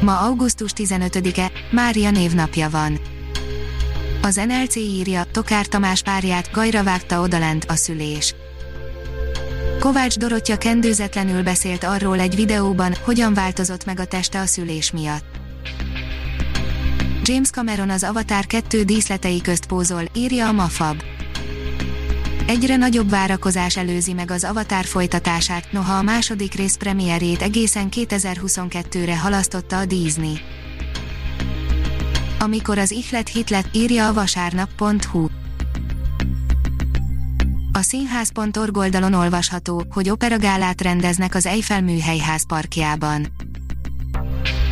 Ma augusztus 15-e, Mária névnapja van. Az NLC írja, Tokár Tamás párját gajra vágta odalent a szülés. Kovács Dorottya kendőzetlenül beszélt arról egy videóban, hogyan változott meg a teste a szülés miatt. James Cameron az Avatar 2 díszletei közt pózol, írja a Mafab. Egyre nagyobb várakozás előzi meg az Avatar folytatását, noha a második rész premierjét egészen 2022-re halasztotta a Disney. Amikor az ihlet hitlet, írja a vasárnap.hu. A színház.org oldalon olvasható, hogy operagálát rendeznek az Eiffel műhelyház parkjában.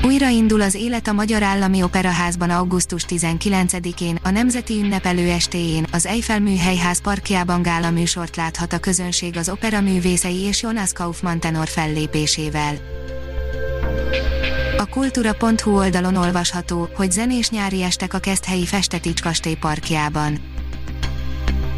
Újraindul az élet a Magyar Állami Operaházban augusztus 19-én, a Nemzeti Ünnepelő estéjén, az Eiffel Műhelyház parkjában gála műsort láthat a közönség az opera művészei és Jonas Kaufmann tenor fellépésével. A kultúra.hu oldalon olvasható, hogy zenés nyári estek a Keszthelyi Festetics kastély parkjában.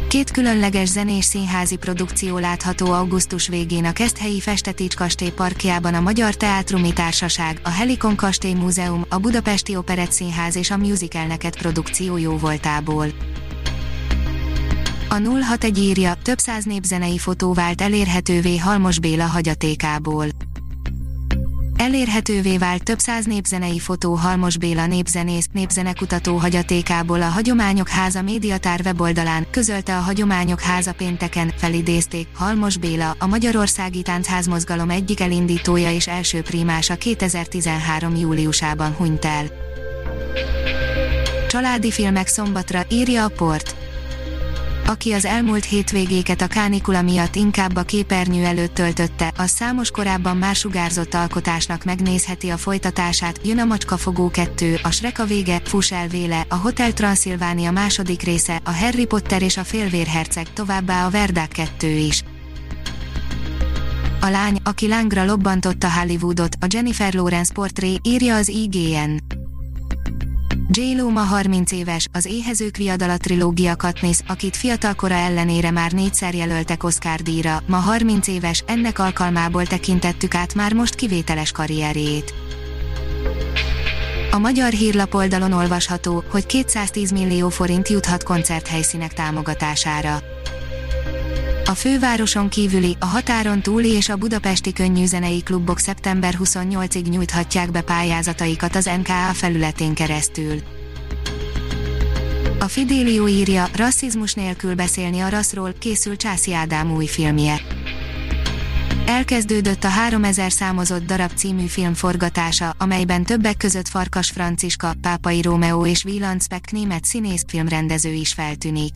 Két különleges zenés színházi produkció látható augusztus végén a Keszthelyi Festetics kastély parkjában a Magyar Teátrumi Társaság, a Helikon Kastély Múzeum, a Budapesti Operett Színház és a Musical Neket produkció jó voltából. A 061 írja, több száz népzenei fotó vált elérhetővé Halmos Béla hagyatékából. Elérhetővé vált több száz népzenei fotó Halmos Béla népzenész, népzenekutató hagyatékából a Hagyományok Háza médiatár weboldalán, közölte a Hagyományok Háza pénteken, felidézték, Halmos Béla, a Magyarországi Táncház mozgalom egyik elindítója és első primása 2013. júliusában hunyt el. Családi filmek szombatra, írja a port aki az elmúlt hétvégéket a kánikula miatt inkább a képernyő előtt töltötte, az számos korábban már sugárzott alkotásnak megnézheti a folytatását, jön a Macskafogó 2, a Shrek a vége, Fuss el a Hotel Transylvania második része, a Harry Potter és a Félvérherceg, továbbá a Verdák 2 is. A lány, aki lángra lobbantotta Hollywoodot, a Jennifer Lawrence portré, írja az IGN. J-Lo ma 30 éves, az Éhezők viadala trilógia Katniss, akit fiatalkora ellenére már négyszer jelöltek Oscar díjra, ma 30 éves, ennek alkalmából tekintettük át már most kivételes karrierjét. A magyar hírlap oldalon olvasható, hogy 210 millió forint juthat koncerthelyszínek támogatására. A fővároson kívüli, a határon túli és a budapesti könnyűzenei klubok szeptember 28-ig nyújthatják be pályázataikat az NKA felületén keresztül. A Fidélió írja, rasszizmus nélkül beszélni a rasszról, készül Császi Ádám új filmje. Elkezdődött a 3000 számozott darab című film forgatása, amelyben többek között Farkas Franciska, Pápai Rómeó és Wieland Speck német színész filmrendező is feltűnik.